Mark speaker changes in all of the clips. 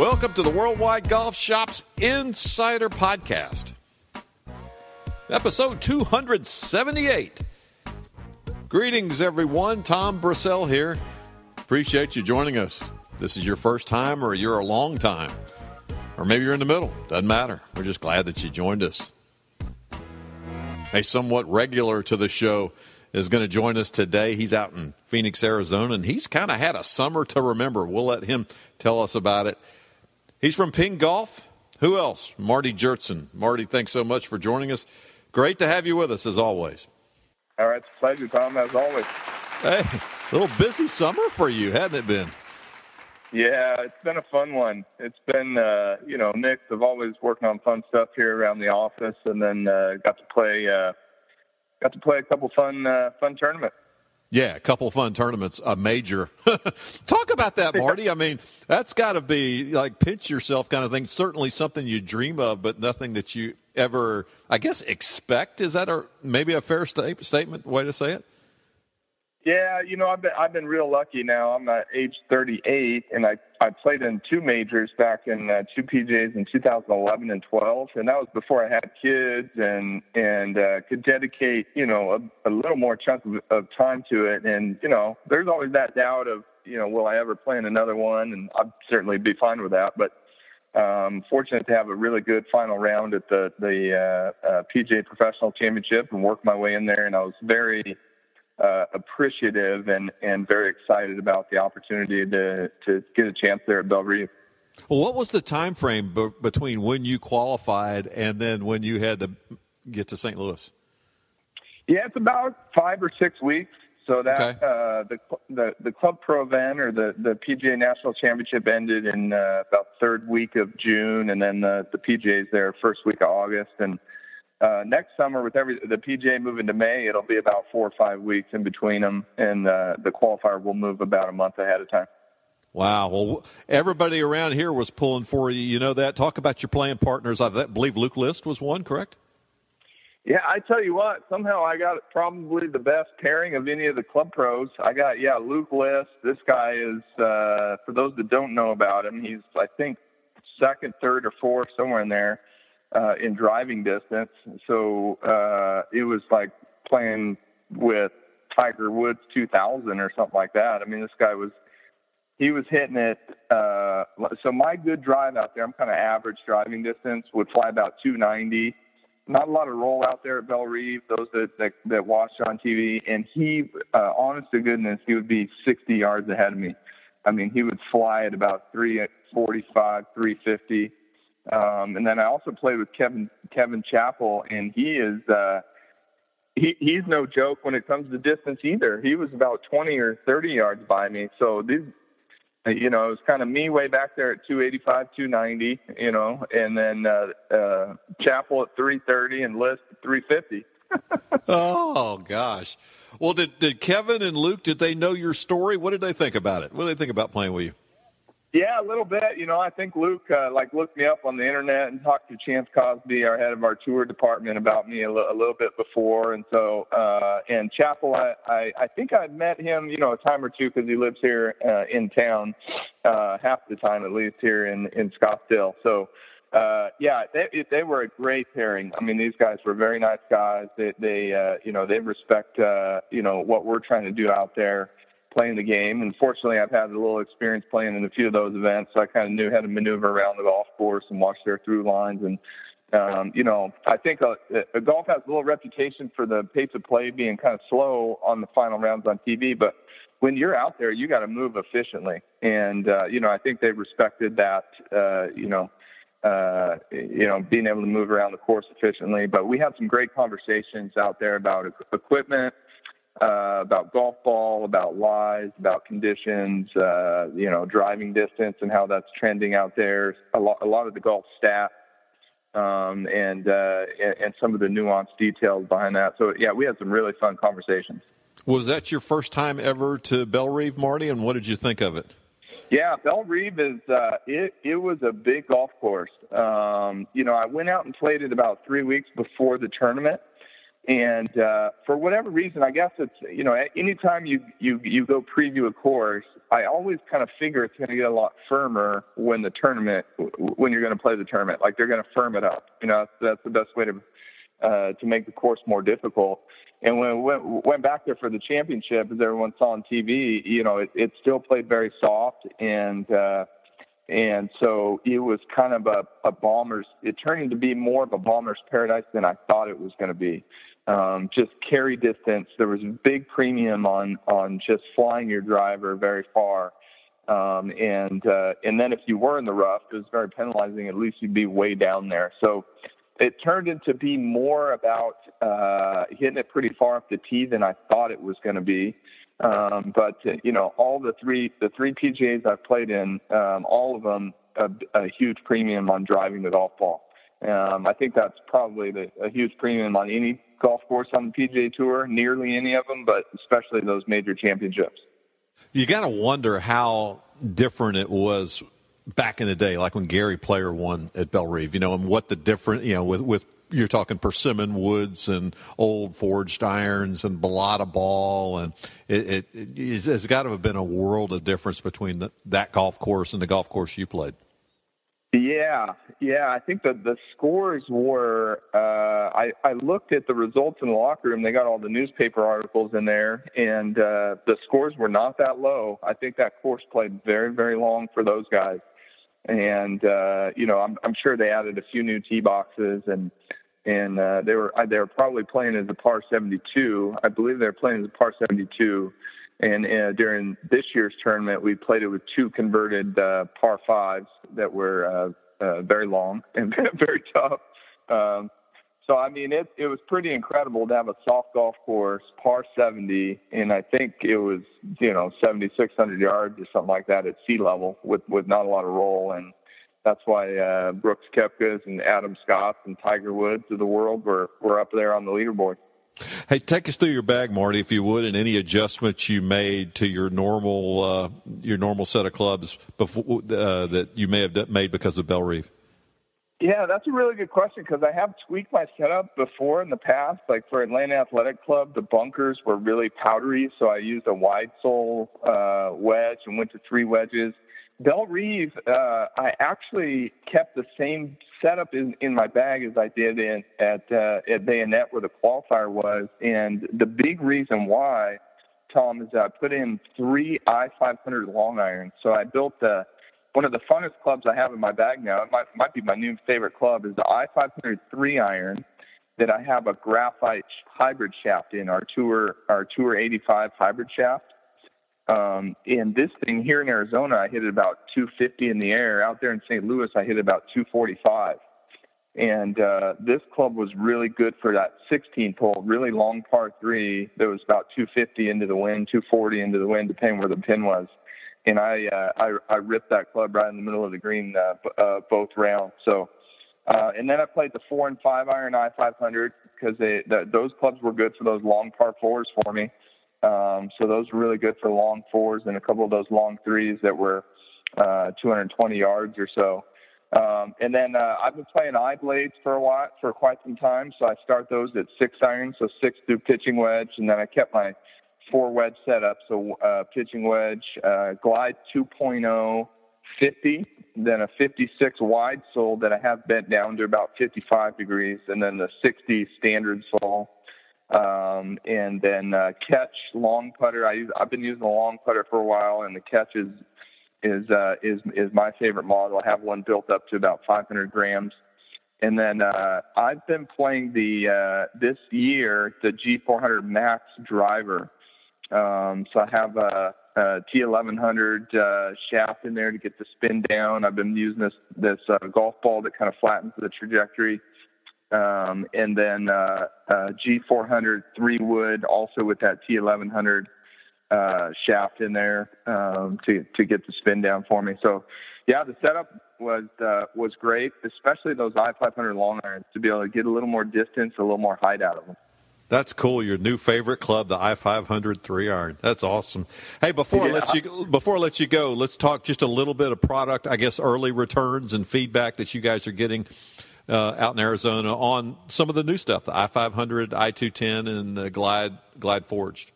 Speaker 1: Welcome to the Worldwide Golf Shops Insider Podcast, episode 278. Greetings, everyone. Tom Brissell here. Appreciate you joining us. This is your first time, or you're a long time, or maybe you're in the middle. Doesn't matter. We're just glad that you joined us. A somewhat regular to the show is going to join us today. He's out in Phoenix, Arizona, and he's kind of had a summer to remember. We'll let him tell us about it. He's from Ping Golf. Who else? Marty Jertson. Marty, thanks so much for joining us. Great to have you with us as always.
Speaker 2: All right, it's a pleasure, Tom, as always.
Speaker 1: Hey, a little busy summer for you, hasn't it been?
Speaker 2: Yeah, it's been a fun one. It's been, uh, you know, mix of always working on fun stuff here around the office, and then uh, got to play, uh, got to play a couple fun, uh, fun tournaments.
Speaker 1: Yeah, a couple fun tournaments, a major. Talk about that, Marty. I mean, that's got to be like pinch yourself kind of thing. Certainly something you dream of, but nothing that you ever, I guess, expect. Is that a maybe a fair sta- statement way to say it?
Speaker 2: Yeah, you know, I've been I've been real lucky now. I'm at age 38, and I I played in two majors back in uh, two PJs in 2011 and 12, and that was before I had kids and and uh, could dedicate you know a, a little more chunk of, of time to it. And you know, there's always that doubt of you know, will I ever play in another one? And I'd certainly be fine with that, but um, fortunate to have a really good final round at the the uh, uh, PGA Professional Championship and work my way in there. And I was very uh, appreciative and, and very excited about the opportunity to, to get a chance there at Bellerive.
Speaker 1: Well, what was the time frame b- between when you qualified and then when you had to get to St. Louis?
Speaker 2: Yeah, it's about five or six weeks. So that
Speaker 1: Okay.
Speaker 2: uh, the, the the Club Pro event or the the PGA National Championship ended in uh, about third week of June, and then the the PGA's there first week of August, and uh, next summer with every the PGA moving to May, it'll be about four or five weeks in between them, and uh, the qualifier will move about a month ahead of time.
Speaker 1: Wow. Well, everybody around here was pulling for you. You know that. Talk about your playing partners. I believe Luke List was one, correct?
Speaker 2: Yeah, I tell you what, somehow I got probably the best pairing of any of the club pros. I got yeah, Luke List. This guy is uh for those that don't know about him, he's I think second, third or fourth, somewhere in there, uh in driving distance. So uh it was like playing with Tiger Woods 2000 or something like that. I mean, this guy was he was hitting it uh so my good drive out there, I'm kind of average driving distance, would fly about 290 not a lot of roll out there at Bellerive, those that, that, that watched on TV. And he, uh, honest to goodness, he would be 60 yards ahead of me. I mean, he would fly at about 345, 350. Um, and then I also played with Kevin, Kevin Chappell and he is, uh, he, he's no joke when it comes to distance either. He was about 20 or 30 yards by me. So these, you know, it was kind of me way back there at 285, 290, you know, and then uh, uh, Chappell at 330 and List at 350.
Speaker 1: oh gosh. Well, did did Kevin and Luke did they know your story? What did they think about it? What did they think about playing with you?
Speaker 2: Yeah, a little bit. You know, I think Luke uh, like looked me up on the internet and talked to Chance Cozby, our head of our tour department, about me a, little bit before. And so, uh, and Chappell, I, I, I think I met him, you know, a time or two because he lives here uh, in town, uh, half the time at least here in in Scottsdale. So, uh, yeah, they they were a great pairing. I mean, these guys were very nice guys. They they uh, you know they respect uh, you know what we're trying to do out there playing the game. And fortunately, I've had a little experience playing in a few of those events, so I kind of knew how to maneuver around the golf course and watch their through lines. And um, you know, I think uh, uh, golf has a little reputation for the pace of play being kind of slow on the final rounds on TV, but when you're out there, you got to move efficiently. And uh, you know, I think they respected that. Uh, you know. Uh, you know, being able to move around the course efficiently, but we had some great conversations out there about equipment, uh, about golf ball, about lies, about conditions, uh, you know, driving distance and how that's trending out there. A lot, a lot of the golf stats um, and, uh, and some of the nuanced details behind that. So yeah, we had some really fun conversations.
Speaker 1: Was that your first time ever to Bellerive, Marty? And what did you think of it?
Speaker 2: Yeah, Bellerive is uh, it. It was a big golf course. Um, you know, I went out and played it about three weeks before the tournament, And uh, for whatever reason, I guess it's you know anytime you you you go preview a course, I always kind of figure it's going to get a lot firmer when the tournament when you're going to play the tournament. Like they're going to firm it up. You know that's, the best way to uh, to make the course more difficult. And when we went, went back there for the championship, as everyone saw on TV, you know, it, it still played very soft, and uh, and so it was kind of a, a bomber's. It turned into be more of a bomber's paradise than I thought it was going to be. Um, just carry distance. There was a big premium on on just flying your driver very far. Um, and uh, and then if you were in the rough, it was very penalizing. At least you'd be way down there. So it turned into be more about uh, hitting it pretty far off the tee than I thought it was going to be. Um, but uh, you know, all the three the three PGA's I've played in, um, all of them a, a huge premium on driving the golf ball. Um, I think that's probably the, a huge premium on any golf course on the PGA Tour, nearly any of them, but especially those major championships.
Speaker 1: You got to wonder how different it was back in the day, like when Gary Player won at Bellerive, you know, and what the different, you know, with, with you're talking persimmon woods and old forged irons and balata ball, and it, it, it has got to have been a world of difference between the, that golf course and the golf course you played.
Speaker 2: Yeah, yeah. I think that the scores were. Uh, I I looked at the results in the locker room. They got all the newspaper articles in there, and uh, the scores were not that low. I think that course played very very long for those guys and uh, you know I'm, I'm sure they added a few new tee boxes and and uh, they were they were probably playing as a par 72. I believe they were playing as a par 72. And uh, during this year's tournament, we played it with two converted uh, par fives that were uh, very long and very tough. Um, so I mean, it it was pretty incredible to have a soft golf course, par 70, and I think it was you know 7,600 yards or something like that at sea level with with not a lot of roll, and that's why uh, Brooks Koepkas and Adam Scott and Tiger Woods of the world were were up there on the leaderboard.
Speaker 1: Hey, take us through your bag, Marty, if you would, and any adjustments you made to your normal uh, your normal set of clubs before uh, that you may have made because of Bellerive.
Speaker 2: Yeah, that's a really good question because I have tweaked my setup before in the past. Like for Atlanta Athletic Club, the bunkers were really powdery, so I used a wide sole uh, wedge and went to three wedges. Bellerive, uh, I actually kept the same setup in, in my bag as I did in, at uh, at Bayonet where the qualifier was, and the big reason why, Tom, is that I put in three i500 long irons. So I built the one of the funnest clubs I have in my bag now, it might, might be my new favorite club, is the i500 three iron that I have a graphite hybrid shaft in our Tour our Tour 85 hybrid shaft. Um, and this thing here in Arizona, I hit it about 250 in the air. Out there in St. Louis, I hit about 245. And uh, this club was really good for that 16th hole, really long par three. That was about 250 into the wind, 240 into the wind, depending where the pin was and I uh, I, I ripped that club right in the middle of the green uh, uh, both rounds. So, uh, and then I played the four and five iron i500 because they the, those clubs were good for those long par fours for me. Um, so those were really good for long fours and a couple of those long threes that were uh, 220 yards or so. Um, and then uh, I've been playing iBlades for a while, for quite some time. So I start those at six iron, so six through pitching wedge, and then I kept my four wedge setup. So uh, pitching wedge, uh, glide 2.0, 50, then a 56 wide sole that I have bent down to about 55 degrees, and then the 60 standard sole. Um, and then uh, Ketsch long putter. I use, I've been using a long putter for a while, and the Ketsch is is uh, is is my favorite model. I have one built up to about 500 grams. And then uh, I've been playing the uh, this year the G400 Max driver. Um, so I have a a T1100 uh, shaft in there to get the spin down. I've been using this this uh, golf ball that kind of flattens the trajectory, um, and then uh, uh, G400 three wood also with that T1100 uh, shaft in there um, to to get the spin down for me. So yeah, the setup was uh, was great, especially those i500 long irons to be able to get a little more distance, a little more height out of them.
Speaker 1: That's cool. Your new favorite club, the I five hundred three iron. That's awesome. Hey, before yeah. I let you before I let you go, let's talk just a little bit of product. I guess early returns and feedback that you guys are getting uh, out in Arizona on some of the new stuff, the i500, i210, and the Glide Glide Forged.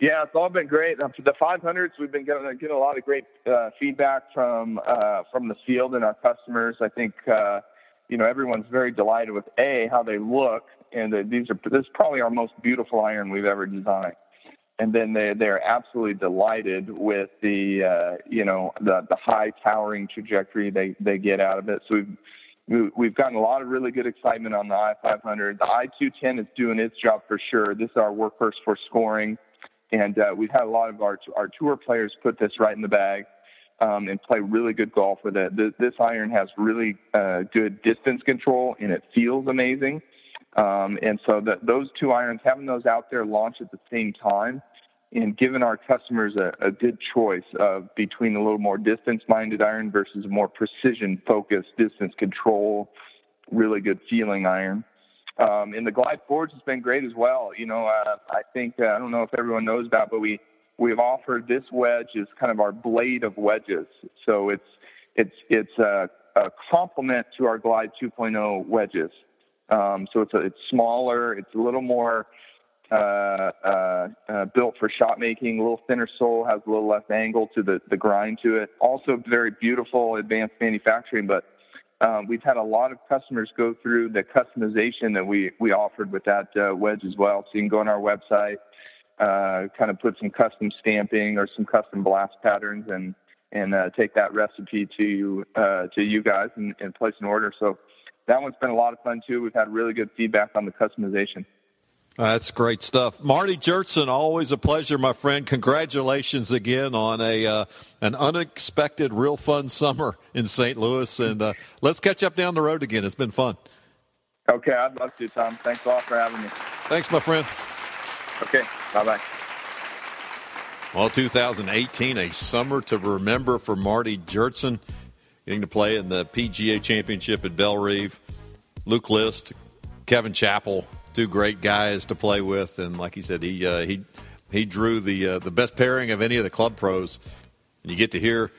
Speaker 2: Yeah, it's all been great. For the 500s, we've been getting, getting a lot of great uh, feedback from uh, from the field and our customers. I think uh, you know everyone's very delighted with a how they look, and these are this is probably our most beautiful iron we've ever designed. And then they they're absolutely delighted with the uh, you know the the high towering trajectory they they get out of it. So we've we've gotten a lot of really good excitement on the i500. The i210 is doing its job for sure. This is our workhorse for scoring and uh, we've had a lot of our our tour players put this right in the bag um, and play really good golf with it. This, iron has really uh, good distance control and it feels amazing. Um, and so that those two irons, having those out there launch at the same time, and giving our customers a, a good choice of between a little more distance-minded iron versus a more precision-focused distance control, really good feeling iron. Um, and the Glide Forge has been great as well. You know, uh, I think uh, I don't know if everyone knows about, but we we've offered this wedge as kind of our blade of wedges. So it's it's it's a, a complement to our Glide 2.0 wedges. Um, so it's a, it's smaller, it's a little more uh, uh, uh, built for shot making, a little thinner sole, has a little less angle to the the grind to it. Also very beautiful, advanced manufacturing, but um, we've had a lot of customers go through the customization that we, we offered with that uh, wedge as well. So you can go on our website, kind of put some custom stamping or some custom blast patterns and, and take that recipe to, to you guys and, and place an order. So that one's been a lot of fun too. We've had really good feedback on the customization.
Speaker 1: That's great stuff, Marty Jertson. Always a pleasure, my friend. Congratulations again on a uh, an unexpected, real fun summer in St. Louis, and uh, let's catch up down the road again. It's been fun.
Speaker 2: Okay, I'd love to, Tom. Thanks a lot for having me.
Speaker 1: Thanks, my friend.
Speaker 2: Okay, bye bye.
Speaker 1: Well, 2018, a summer to remember for Marty Jertson, getting to play in the PGA Championship at Bellerive. Luke List, Kevin Chappell, two great guys to play with, and like he said, he uh, he he drew the uh, the best pairing of any of the club pros. And you get to hear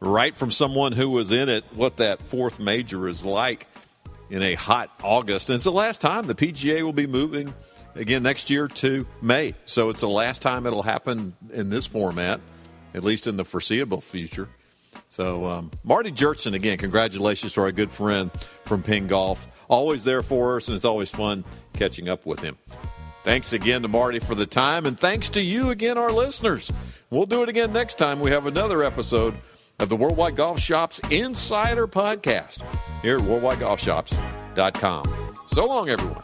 Speaker 1: right from someone who was in it what that fourth major is like in a hot August. And it's the last time the PGA will be moving again next year to May. So it's the last time it'll happen in this format, at least in the foreseeable future. So, um, Marty Jertson, again, congratulations to our good friend from Ping Golf. Always there for us, and it's always fun catching up with him. Thanks again to Marty for the time, and thanks to you again, our listeners. We'll do it again next time. We have another episode of the Worldwide Golf Shops Insider Podcast here at worldwidegolfshops.com. So long, everyone.